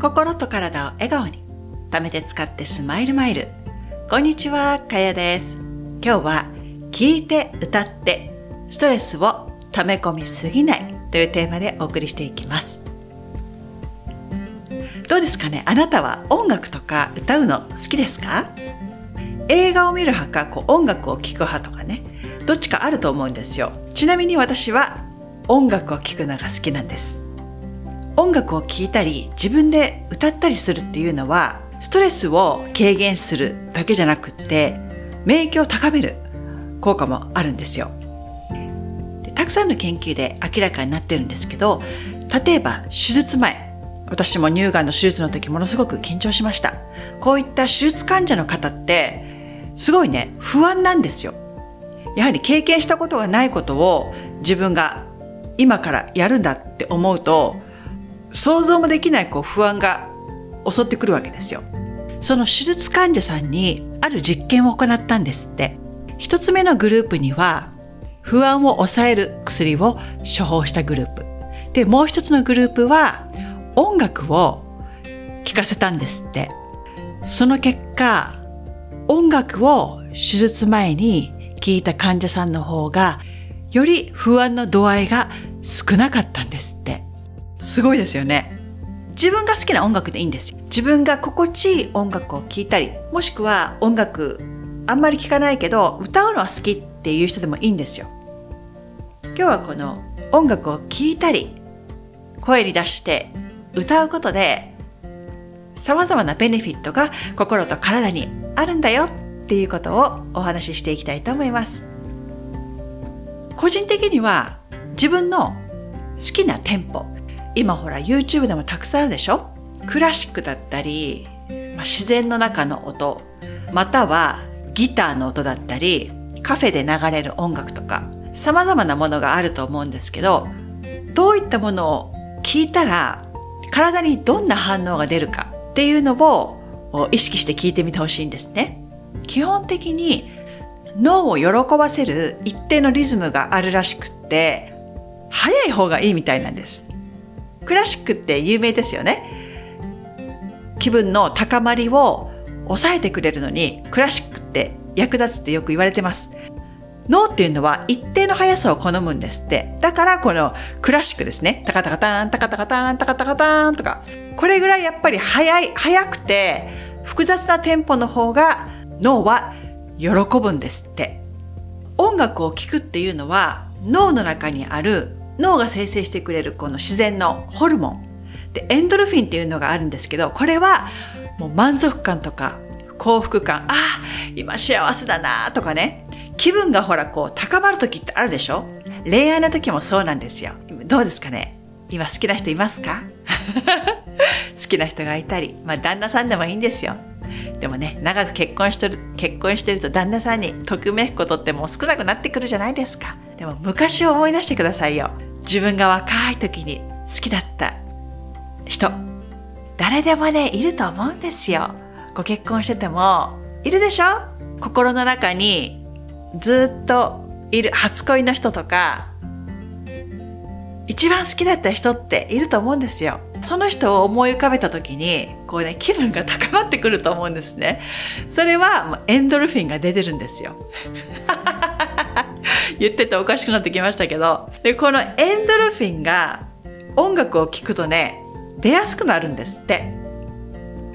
心と体を笑顔に。貯めて使ってスマイルマイル。こんにちはかやです。今日は聞いて歌ってストレスを溜め込みすぎない。というテーマでお送りしていきます。どうですかね？あなたは音楽とか歌うの好きですか？映画を見る派かこう音楽を聴く派とかね。どっちかあると思うんですよ。ちなみに私は音楽を聴くのが好きなんです。音楽を聴いたり自分で歌ったりするっていうのはストレスを軽減するだけじゃなくって免疫を高める効果もあるんですよ。たくさんの研究で明らかになってるんですけど例えば手術前私も乳がんの手術の時ものすごく緊張しました。こういった手術患者の方ってすごいね不安なんですよ。やはり経験したことがないことを自分が今からやるんだって思うと想像もできないこう不安が襲ってくるわけですよ。その手術患者さんにある実験を行ったんですって。一つ目のグループには不安を抑える薬を処方したグループ。で、もう一つのグループは音楽を聴かせたんですって。その結果、音楽を手術前に聞いた患者さんの方がより不安の度合いが少なかったんです。すごいですよね。自分が好きな音楽でいいんですよ。自分が心地いい音楽を聴いたり、もしくは音楽あんまり聴かないけど歌うのは好きっていう人でもいいんですよ。今日はこの音楽を聴いたり、声に出して歌うことで様々なベネフィットが心と体にあるんだよっていうことをお話ししていきたいと思います。個人的には自分の好きなテンポ、今ほら YouTube でもたくさんあるでしょ？クラシックだったり、まあ、自然の中の音またはギターの音だったりカフェで流れる音楽とか様々なものがあると思うんですけどどういったものを聞いたら体にどんな反応が出るかっていうのを意識して聞いてみてほしいんですね。基本的に脳を喜ばせる一定のリズムがあるらしくって早い方がいいみたいなんです。クラシックって有名ですよね。気分の高まりを抑えてくれるのにクラシックって役立つってよく言われてます。脳っていうのは一定の速さを好むんですって。だからこのクラシックですね。タカタカタン、タカタカタン、タカタカタンとか。これぐらいやっぱり速い、速くて複雑なテンポの方が脳は喜ぶんですって。音楽を聴くっていうのは脳の中にある脳が生成してくれるこの自然のホルモン。でエンドルフィンっていうのがあるんですけどこれはもう満足感とか幸福感。ああ今幸せだなとかね。気分がほらこう高まる時ってあるでしょ？恋愛の時もそうなんですよ。どうですかね？今好きな人いますか？好きな人がいたり。まあ旦那さんでもいいんですよ。でもね長く結婚してる結婚してると旦那さんにとくめくことってもう少なくなってくるじゃないですか。でも昔を思い出してくださいよ。自分が若い時に好きだった人誰でもねいると思うんですよ。ご結婚してても。いるでしょ？心の中にずっといる初恋の人とか。一番好きだった人っていると思うんですよ。その人を思い浮かべた時にこうね気分が高まってくると思うんですね。それはエンドルフィンが出てるんですよ。言ってておかしくなってきましたけど。でこのエンドルフィンが音楽を聴くとね出やすくなるんですって。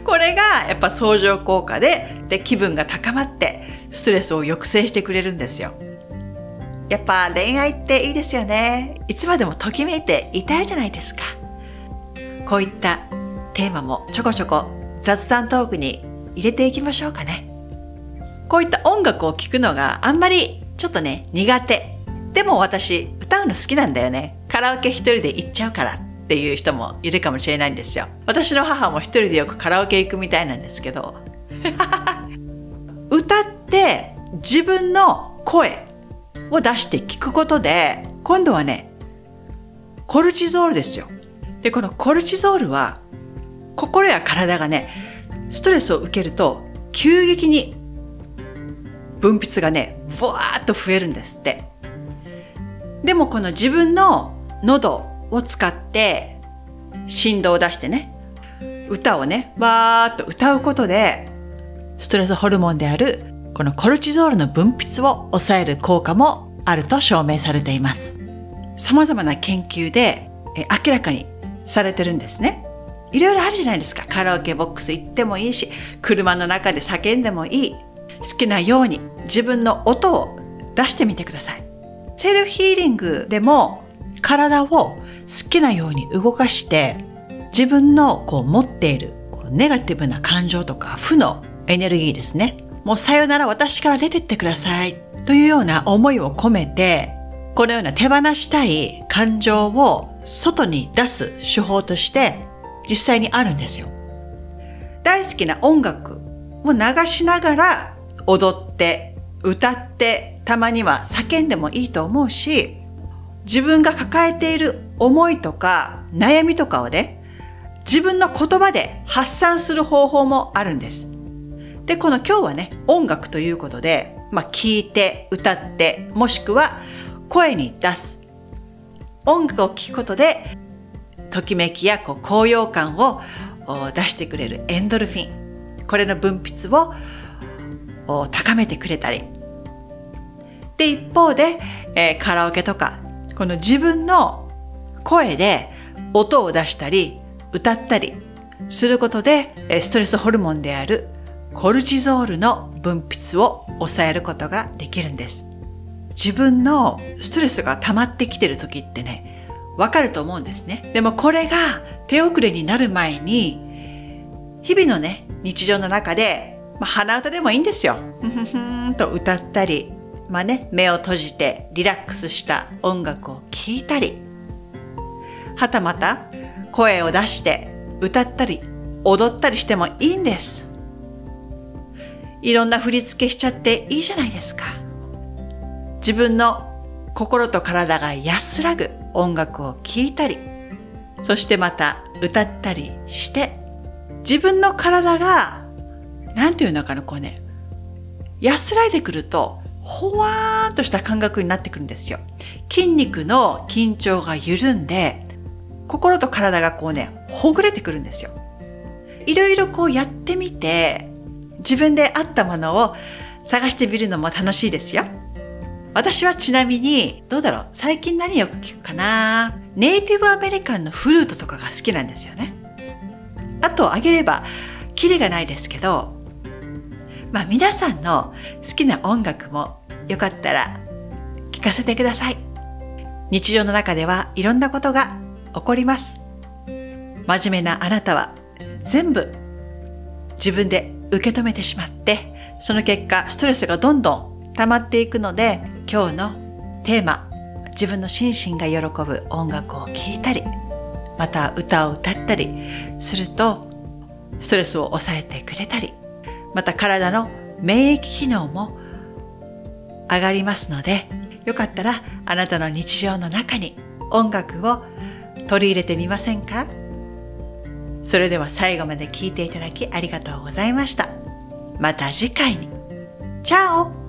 これがやっぱ相乗効果でで気分が高まってストレスを抑制してくれるんですよ。やっぱ恋愛っていいですよね。いつまでもときめいていたいじゃないですか。こういったテーマもちょこちょこ雑談トークに入れていきましょうかね。こういった音楽を聴くのがあんまりちょっとね、苦手。でも私、歌うの好きなんだよね。カラオケ一人で行っちゃうからっていう人もいるかもしれないんですよ。私の母も一人でよくカラオケ行くみたいなんですけど。歌って自分の声を出して聞くことで、今度はね、コルチゾールですよ。で、このコルチゾールは、心や体がね、ストレスを受けると急激に分泌がね、ブワーッと増えるんですって。でもこの自分の喉を使って振動を出してね、歌をね、わーっと歌うことで、ストレスホルモンであるこのコルチゾールの分泌を抑える効果もあると証明されています。様々な研究で明らかにされてるんですね。いろいろあるじゃないですか。カラオケボックス行ってもいいし、車の中で叫んでもいい。好きなように自分の音を出してみてください。セルフヒーリングでも体を好きなように動かして自分のこう持っているネガティブな感情とか負のエネルギーですね。もうさよなら私から出てってくださいというような思いを込めてこのような手放したい感情を外に出す手法として実際にあるんですよ。大好きな音楽を流しながら踊って歌ってたまには叫んでもいいと思うし自分が抱えている思いとか悩みとかをね自分の言葉で発散する方法もあるんです。で、この今日はね、音楽ということで、まあ、聞いて、歌って、もしくは声に出す。音楽を聴くことで、ときめきやこう高揚感を出してくれるエンドルフィン。これの分泌をを高めてくれたり。で、一方で、えー、カラオケとか、この自分の声で音を出したり、歌ったりすることで、ストレスホルモンであるコルチゾールの分泌を抑えることができるんです。自分のストレスが溜まってきてる時ってね、わかると思うんですね。でもこれが手遅れになる前に、日々のね、日常の中で、まあ、鼻歌でもいいんですよ。ふふふんと歌ったり、まあね、目を閉じてリラックスした音楽を聴いたり、はたまた声を出して歌ったり踊ったりしてもいいんです。いろんな振り付けしちゃっていいじゃないですか。自分の心と体が安らぐ音楽を聴いたり、そしてまた歌ったりして、自分の体が、なんていうのかな、こうね、安らいでくると、ほわーんとした感覚になってくるんですよ。筋肉の緊張が緩んで、心と体がこうね、ほぐれてくるんですよ。いろいろこうやってみて、自分で合ったものを探してみるのも楽しいですよ。私はちなみに、どうだろう最近何よく聞くかなネイティブアメリカンのフルートとかが好きなんですよね。あとあげれば、キリがないですけど、まあ皆さんの好きな音楽もよかったら聞かせてください。日常の中ではいろんなことが起こります。真面目なあなたは全部自分で受け止めてしまって、その結果ストレスがどんどん溜まっていくので、今日のテーマ、自分の心身が喜ぶ音楽を聴いたり、また歌を歌ったりすると、ストレスを抑えてくれたり、また体の免疫機能も上がりますので、よかったらあなたの日常の中に音楽を取り入れてみませんか？それでは最後まで聴いていただきありがとうございました。また次回に。チャオ